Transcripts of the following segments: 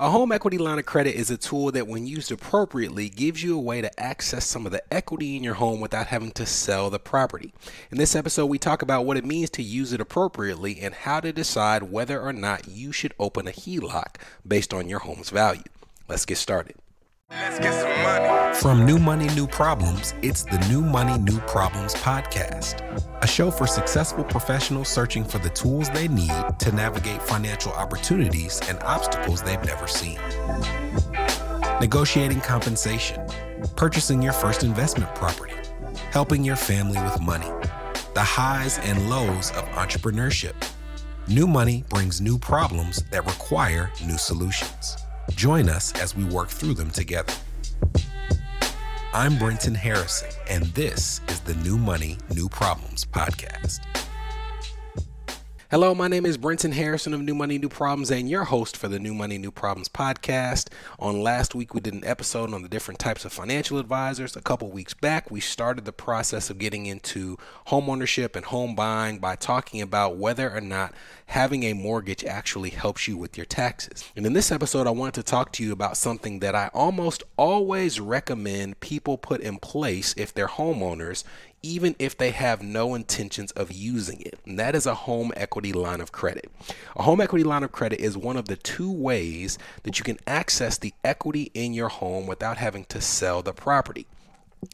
A home equity line of credit is a tool that, when used appropriately, gives you a way to access some of the equity in your home without having to sell the property. In this episode, we talk about what it means to use it appropriately and how to decide whether or not you should open a HELOC based on your home's value. Let's get started. Let's get some money. From New Money, New Problems, it's the New Money, New Problems podcast, a show for successful professionals searching for the tools they need to navigate financial opportunities and obstacles they've never seen. Negotiating compensation, purchasing your first investment property, helping your family with money, the highs and lows of entrepreneurship. New money brings new problems that require new solutions. Join us as we work through them together. I'm Brenton Harrison, and this is the New Money, New Problems podcast. Hello, my name is Brenton Harrison of New Money, New Problems, and your host for the New Money, New Problems podcast. On last week, we did an episode on the different types of financial advisors. A couple weeks back, we started the process of getting into home ownership and home buying by talking about whether or not having a mortgage actually helps you with your taxes. And in this episode, I wanted to talk to you about something that I almost always recommend people put in place if they're homeowners even if they have no intentions of using it. And that is a home equity line of credit. A home equity line of credit is one of the two ways that you can access the equity in your home without having to sell the property.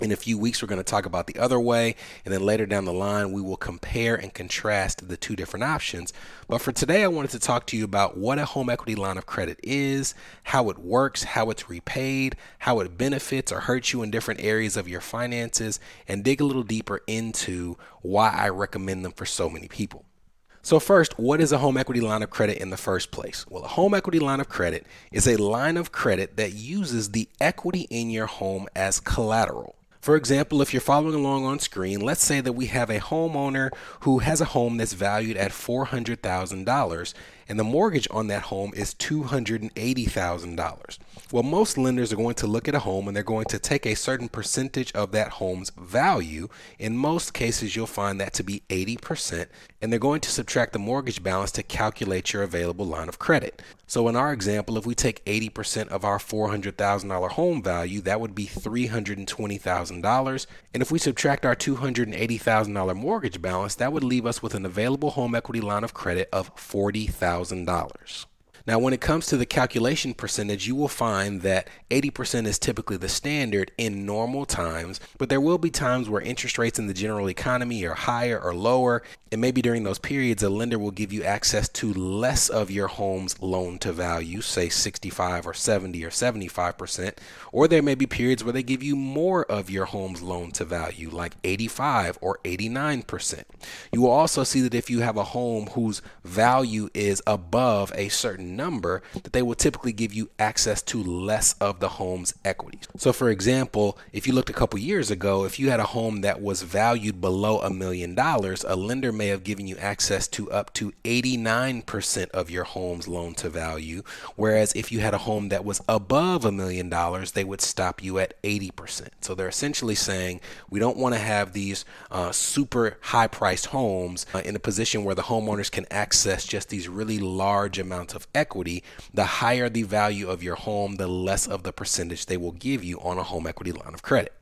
In a few weeks, we're going to talk about the other way, and then later down the line, we will compare and contrast the two different options. But for today, I wanted to talk to you about what a home equity line of credit is, how it works, how it's repaid, how it benefits or hurts you in different areas of your finances, and dig a little deeper into why I recommend them for so many people. So, first, what is a home equity line of credit in the first place? Well, a home equity line of credit is a line of credit that uses the equity in your home as collateral. For example, if you're following along on screen, let's say that we have a homeowner who has a home that's valued at $400,000 and the mortgage on that home is $280,000. Well, most lenders are going to look at a home and they're going to take a certain percentage of that home's value. In most cases, you'll find that to be 80%, and they're going to subtract the mortgage balance to calculate your available line of credit. So, in our example, if we take 80% of our $400,000 home value, that would be $320,000. And if we subtract our $280,000 mortgage balance, that would leave us with an available home equity line of credit of $40,000. $1,000. Now, when it comes to the calculation percentage, you will find that 80% is typically the standard in normal times, but there will be times where interest rates in the general economy are higher or lower. And maybe during those periods, a lender will give you access to less of your home's loan to value, say 65 or 70 or 75%. Or there may be periods where they give you more of your home's loan to value, like 85 or 89%. You will also see that if you have a home whose value is above a certain number that they will typically give you access to less of the home's equities. So, for example, if you looked a couple years ago, if you had a home that was valued below a million dollars, a lender may have given you access to up to 89% of your home's loan to value. Whereas if you had a home that was above a million dollars, they would stop you at 80%. So, they're essentially saying we don't want to have these uh, super high priced homes uh, in a position where the homeowners can access just these really large amounts of equity equity, the higher the value of your home, the less of the percentage they will give you on a home equity line of credit.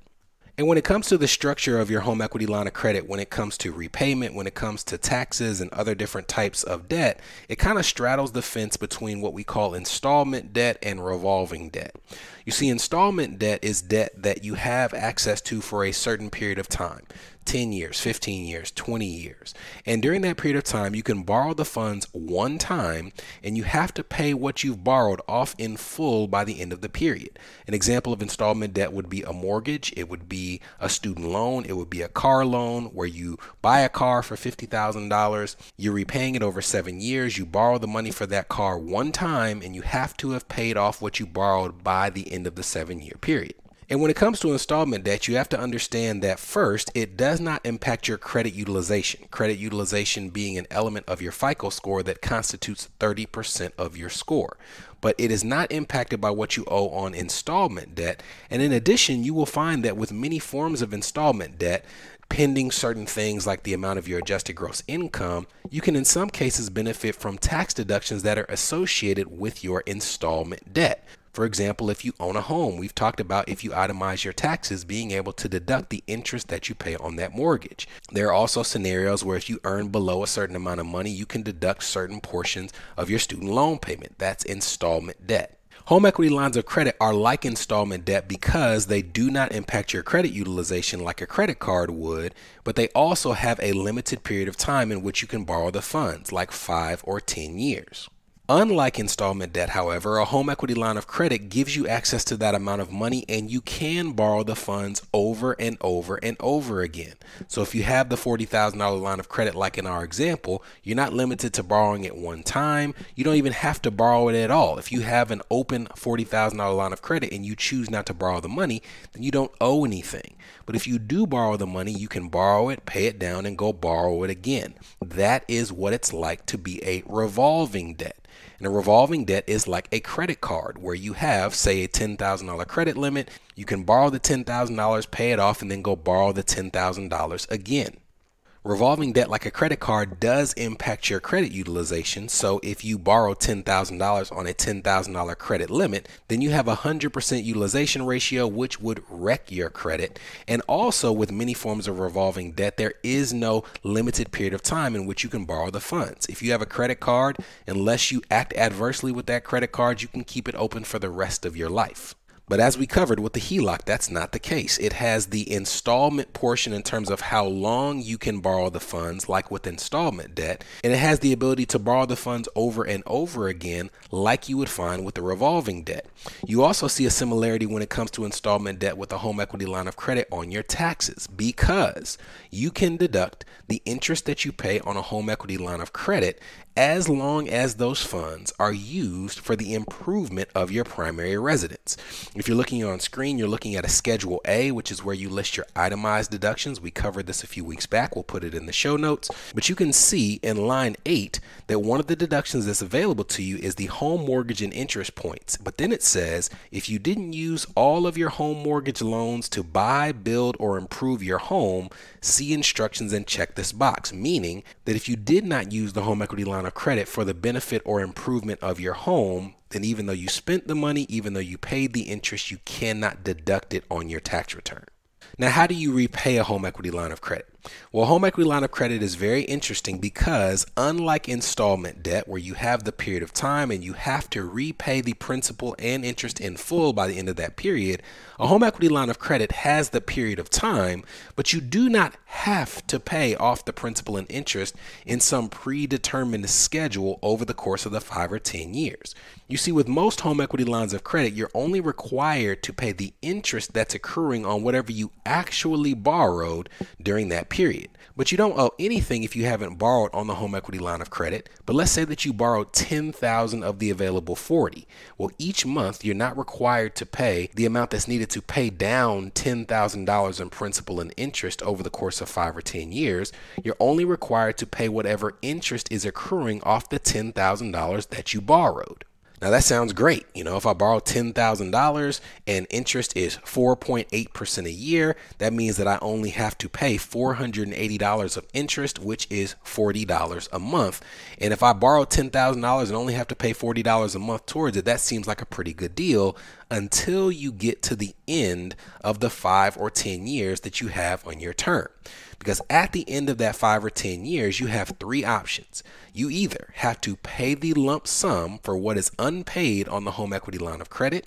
And when it comes to the structure of your home equity line of credit, when it comes to repayment, when it comes to taxes and other different types of debt, it kind of straddles the fence between what we call installment debt and revolving debt. You see, installment debt is debt that you have access to for a certain period of time. 10 years, 15 years, 20 years. And during that period of time, you can borrow the funds one time and you have to pay what you've borrowed off in full by the end of the period. An example of installment debt would be a mortgage, it would be a student loan, it would be a car loan where you buy a car for $50,000, you're repaying it over seven years, you borrow the money for that car one time, and you have to have paid off what you borrowed by the end of the seven year period. And when it comes to installment debt, you have to understand that first, it does not impact your credit utilization. Credit utilization being an element of your FICO score that constitutes 30% of your score. But it is not impacted by what you owe on installment debt. And in addition, you will find that with many forms of installment debt, pending certain things like the amount of your adjusted gross income, you can in some cases benefit from tax deductions that are associated with your installment debt. For example, if you own a home, we've talked about if you itemize your taxes, being able to deduct the interest that you pay on that mortgage. There are also scenarios where if you earn below a certain amount of money, you can deduct certain portions of your student loan payment. That's installment debt. Home equity lines of credit are like installment debt because they do not impact your credit utilization like a credit card would, but they also have a limited period of time in which you can borrow the funds, like 5 or 10 years. Unlike installment debt, however, a home equity line of credit gives you access to that amount of money and you can borrow the funds over and over and over again. So if you have the $40,000 line of credit, like in our example, you're not limited to borrowing it one time. You don't even have to borrow it at all. If you have an open $40,000 line of credit and you choose not to borrow the money, then you don't owe anything. But if you do borrow the money, you can borrow it, pay it down, and go borrow it again. That is what it's like to be a revolving debt. And a revolving debt is like a credit card where you have, say, a $10,000 credit limit. You can borrow the $10,000, pay it off, and then go borrow the $10,000 again. Revolving debt, like a credit card, does impact your credit utilization. So if you borrow $10,000 on a $10,000 credit limit, then you have a 100% utilization ratio, which would wreck your credit. And also, with many forms of revolving debt, there is no limited period of time in which you can borrow the funds. If you have a credit card, unless you act adversely with that credit card, you can keep it open for the rest of your life. But as we covered with the HELOC, that's not the case. It has the installment portion in terms of how long you can borrow the funds, like with installment debt, and it has the ability to borrow the funds over and over again, like you would find with the revolving debt. You also see a similarity when it comes to installment debt with a home equity line of credit on your taxes because you can deduct the interest that you pay on a home equity line of credit as long as those funds are used for the improvement of your primary residence. If you're looking on screen, you're looking at a Schedule A, which is where you list your itemized deductions. We covered this a few weeks back. We'll put it in the show notes. But you can see in line 8 that one of the deductions that's available to you is the home mortgage and interest points. But then it says if you didn't use all of your home mortgage loans to buy, build, or improve your home, see instructions and check this box, meaning that if you did not use the home equity line of credit for the benefit or improvement of your home, then even though you spent the money, even though you paid the interest, you cannot deduct it on your tax return. Now, how do you repay a home equity line of credit? Well, home equity line of credit is very interesting because, unlike installment debt, where you have the period of time and you have to repay the principal and interest in full by the end of that period, a home equity line of credit has the period of time, but you do not have to pay off the principal and interest in some predetermined schedule over the course of the five or 10 years. You see, with most home equity lines of credit, you're only required to pay the interest that's accruing on whatever you actually borrowed during that period. But you don't owe anything if you haven't borrowed on the home equity line of credit. But let's say that you borrowed 10,000 of the available 40. Well, each month you're not required to pay the amount that's needed to pay down $10,000 in principal and interest over the course of 5 or 10 years. You're only required to pay whatever interest is accruing off the $10,000 that you borrowed. Now that sounds great. You know, if I borrow $10,000 and interest is 4.8% a year, that means that I only have to pay $480 of interest, which is $40 a month. And if I borrow $10,000 and only have to pay $40 a month towards it, that seems like a pretty good deal until you get to the end of the 5 or 10 years that you have on your term. Because at the end of that five or 10 years, you have three options. You either have to pay the lump sum for what is unpaid on the home equity line of credit,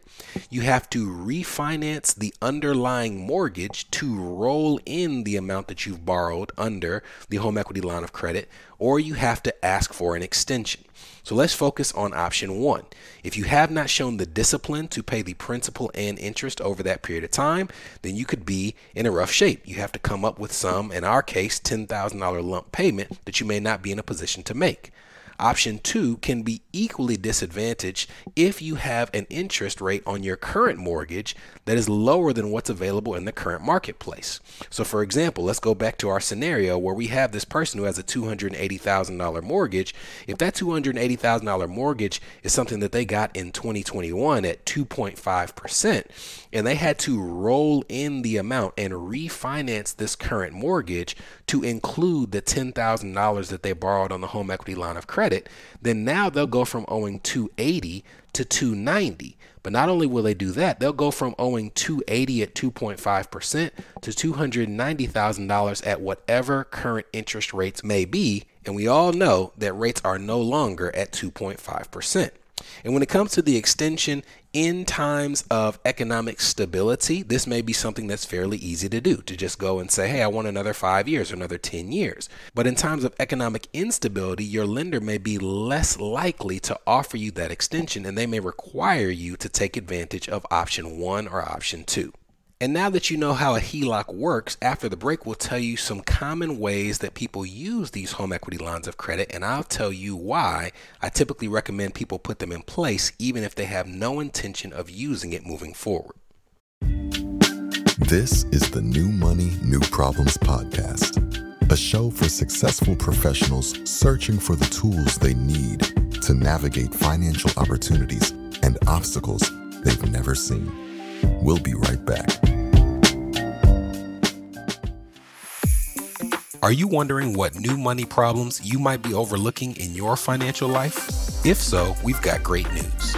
you have to refinance the underlying mortgage to roll in the amount that you've borrowed under the home equity line of credit, or you have to ask for an extension. So let's focus on option one. If you have not shown the discipline to pay the principal and interest over that period of time, then you could be in a rough shape. You have to come up with some, in our case, $10,000 lump payment that you may not be in a position to make. Option two can be equally disadvantaged if you have an interest rate on your current mortgage that is lower than what's available in the current marketplace. So, for example, let's go back to our scenario where we have this person who has a $280,000 mortgage. If that $280,000 mortgage is something that they got in 2021 at 2.5%, and they had to roll in the amount and refinance this current mortgage to include the $10,000 that they borrowed on the home equity line of credit, then now they'll go from owing 280 to 290. But not only will they do that, they'll go from owing 280 at 2.5% to $290,000 at whatever current interest rates may be, and we all know that rates are no longer at 2.5%. And when it comes to the extension in times of economic stability, this may be something that's fairly easy to do to just go and say, hey, I want another five years or another 10 years. But in times of economic instability, your lender may be less likely to offer you that extension and they may require you to take advantage of option one or option two. And now that you know how a HELOC works, after the break, we'll tell you some common ways that people use these home equity lines of credit, and I'll tell you why I typically recommend people put them in place even if they have no intention of using it moving forward. This is the New Money, New Problems podcast, a show for successful professionals searching for the tools they need to navigate financial opportunities and obstacles they've never seen. We'll be right back. Are you wondering what new money problems you might be overlooking in your financial life? If so, we've got great news.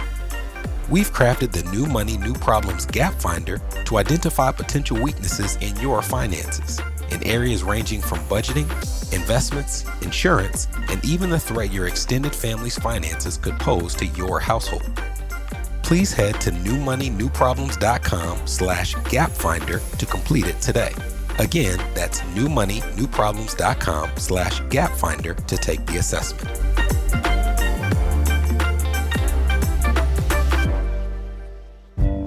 We've crafted the New Money, New Problems Gap Finder to identify potential weaknesses in your finances in areas ranging from budgeting, investments, insurance, and even the threat your extended family's finances could pose to your household please head to newmoneynewproblems.com slash gapfinder to complete it today. Again, that's newmoneynewproblems.com slash gapfinder to take the assessment.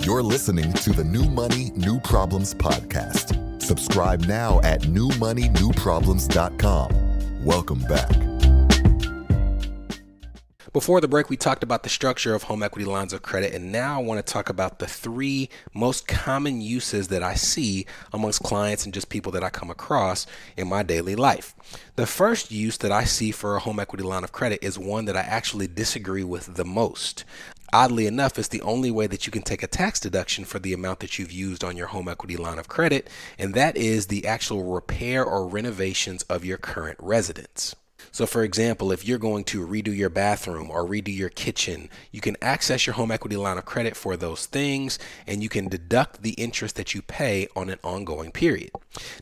You're listening to the New Money, New Problems podcast. Subscribe now at newmoneynewproblems.com. Welcome back. Before the break, we talked about the structure of home equity lines of credit, and now I want to talk about the three most common uses that I see amongst clients and just people that I come across in my daily life. The first use that I see for a home equity line of credit is one that I actually disagree with the most. Oddly enough, it's the only way that you can take a tax deduction for the amount that you've used on your home equity line of credit, and that is the actual repair or renovations of your current residence. So, for example, if you're going to redo your bathroom or redo your kitchen, you can access your home equity line of credit for those things and you can deduct the interest that you pay on an ongoing period.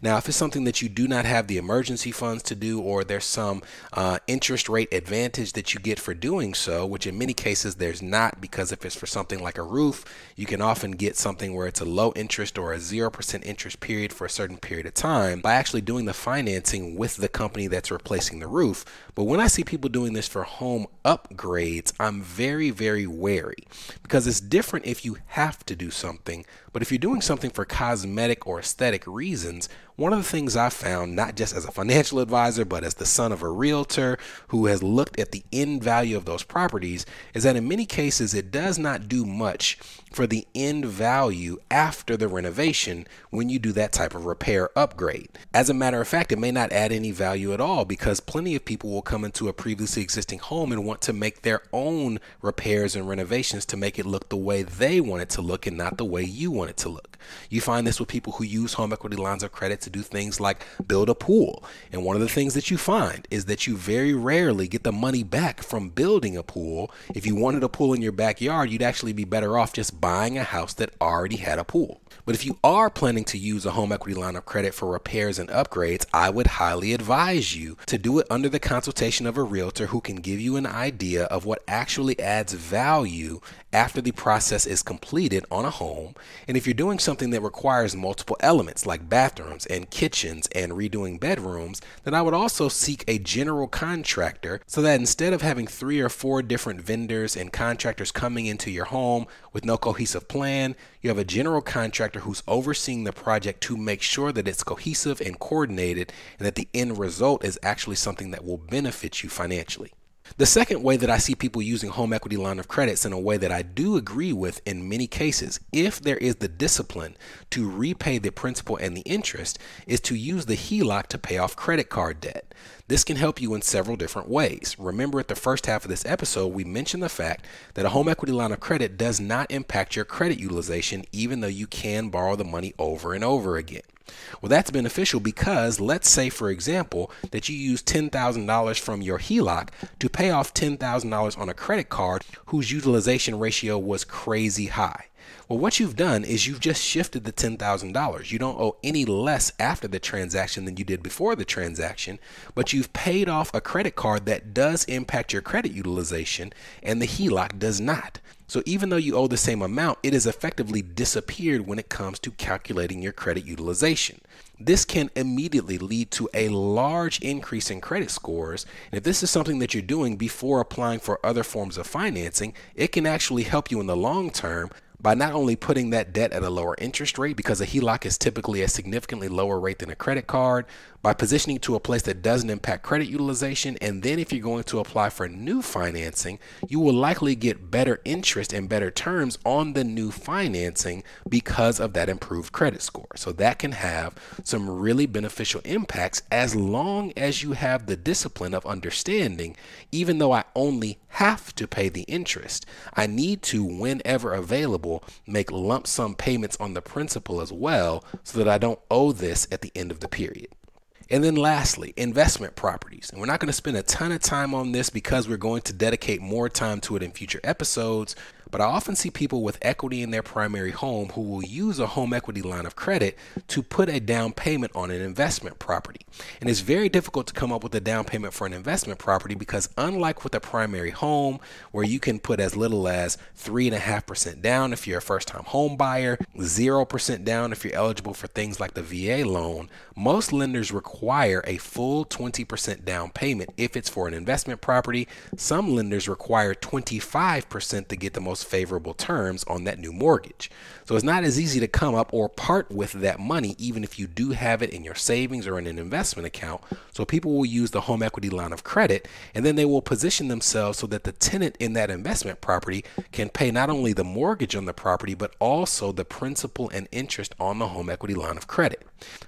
Now, if it's something that you do not have the emergency funds to do, or there's some uh, interest rate advantage that you get for doing so, which in many cases there's not, because if it's for something like a roof, you can often get something where it's a low interest or a 0% interest period for a certain period of time by actually doing the financing with the company that's replacing the roof but when I see people doing this for home upgrades, I'm very, very wary because it's different if you have to do something. But if you're doing something for cosmetic or aesthetic reasons, Americans one of the things I found, not just as a financial advisor, but as the son of a realtor who has looked at the end value of those properties, is that in many cases it does not do much for the end value after the renovation when you do that type of repair upgrade. As a matter of fact, it may not add any value at all because plenty of people will come into a previously existing home and want to make their own repairs and renovations to make it look the way they want it to look and not the way you want it to look. You find this with people who use home equity lines of credit to do things like build a pool. And one of the things that you find is that you very rarely get the money back from building a pool. If you wanted a pool in your backyard, you'd actually be better off just buying a house that already had a pool. But if you are planning to use a home equity line of credit for repairs and upgrades, I would highly advise you to do it under the consultation of a realtor who can give you an idea of what actually adds value after the process is completed on a home. And if you're doing something that requires multiple elements like bathrooms and kitchens and redoing bedrooms, then I would also seek a general contractor so that instead of having three or four different vendors and contractors coming into your home with no cohesive plan, you have a general contractor who's overseeing the project to make sure that it's cohesive and coordinated and that the end result is actually something that will benefit you financially. The second way that I see people using home equity line of credits in a way that I do agree with in many cases, if there is the discipline to repay the principal and the interest, is to use the HELOC to pay off credit card debt. This can help you in several different ways. Remember, at the first half of this episode, we mentioned the fact that a home equity line of credit does not impact your credit utilization, even though you can borrow the money over and over again. Well, that's beneficial because let's say, for example, that you use $10,000 from your HELOC to pay off $10,000 on a credit card whose utilization ratio was crazy high. Well, what you've done is you've just shifted the $10,000. You don't owe any less after the transaction than you did before the transaction, but you've paid off a credit card that does impact your credit utilization and the HELOC does not. So even though you owe the same amount, it has effectively disappeared when it comes to calculating your credit utilization. This can immediately lead to a large increase in credit scores. And if this is something that you're doing before applying for other forms of financing, it can actually help you in the long term by not only putting that debt at a lower interest rate because a HELOC is typically a significantly lower rate than a credit card, by positioning to a place that doesn't impact credit utilization. And then if you're going to apply for new financing, you will likely get better interest and better terms on the new financing because of that improved credit score. So that can have some really beneficial impacts as long as you have the discipline of understanding, even though I only have to pay the interest, I need to, whenever available, make lump sum payments on the principal as well so that I don't owe this at the end of the period. And then lastly, investment properties. And we're not going to spend a ton of time on this because we're going to dedicate more time to it in future episodes. But I often see people with equity in their primary home who will use a home equity line of credit to put a down payment on an investment property. And it's very difficult to come up with a down payment for an investment property because, unlike with a primary home, where you can put as little as 3.5% down if you're a first time home buyer, 0% down if you're eligible for things like the VA loan, most lenders require a full 20% down payment if it's for an investment property. Some lenders require 25% to get the most favorable terms on that new mortgage. So it's not as easy to come up or part with that money, even if you do have it in your savings or in an investment account. So people will use the home equity line of credit and then they will position themselves so that the tenant in that investment property can pay not only the mortgage on the property, but also the principal and interest on the home equity line of credit.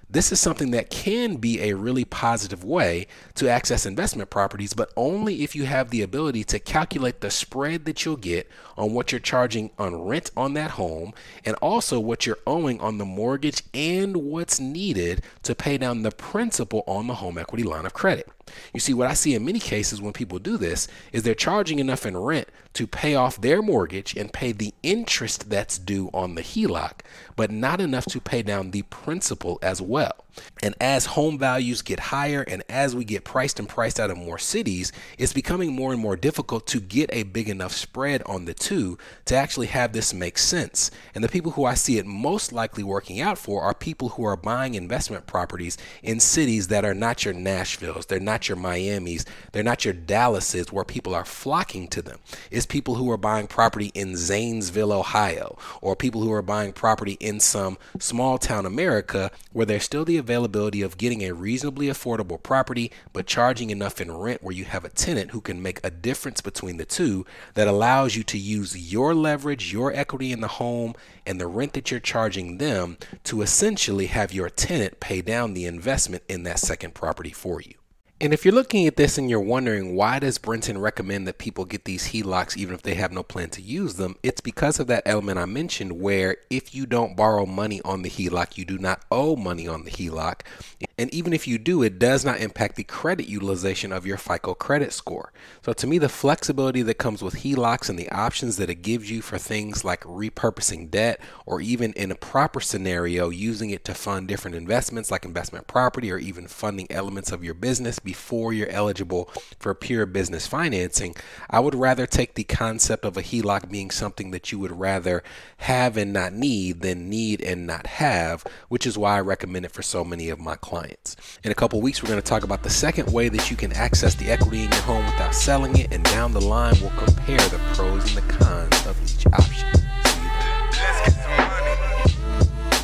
This is something that can be a really positive way to access investment properties, but only if you have the ability to calculate the spread that you'll get on what you're charging on rent on that home and also what you're owing on the mortgage and what's needed to pay down the principal on the home equity line of credit. You see, what I see in many cases when people do this is they're charging enough in rent to pay off their mortgage and pay the interest that's due on the HELOC, but not enough to pay down the principal as well. And as home values get higher and as we get priced and priced out of more cities, it's becoming more and more difficult to get a big enough spread on the two to actually have this make sense. And the people who I see it most likely working out for are people who are buying investment properties in cities that are not your Nashvilles, they're not your Miamis, they're not your Dallases where people are flocking to them. It's people who are buying property in Zanesville, Ohio, or people who are buying property in some small town America where there's still the availability of getting a reasonably affordable property, but charging enough in rent where you have a tenant who can make a difference between the two that allows you to use your leverage, your equity in the home, and the rent that you're charging them to essentially have your tenant pay down the investment in that second property for you. And if you're looking at this and you're wondering why does Brenton recommend that people get these HELOCs even if they have no plan to use them, it's because of that element I mentioned where if you don't borrow money on the HELOC, you do not owe money on the HELOC. And even if you do, it does not impact the credit utilization of your FICO credit score. So to me, the flexibility that comes with HELOCs and the options that it gives you for things like repurposing debt or even in a proper scenario, using it to fund different investments like investment property or even funding elements of your business before you're eligible for pure business financing, I would rather take the concept of a HELOC being something that you would rather have and not need than need and not have, which is why I recommend it for so many of my clients. In a couple weeks, we're going to talk about the second way that you can access the equity in your home without selling it, and down the line, we'll compare the pros and the cons of each option.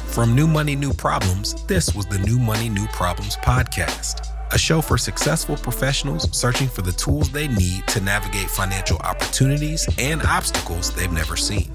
From New Money, New Problems, this was the New Money, New Problems podcast. a show for successful professionals searching for the tools they need to navigate financial opportunities and obstacles they've never seen.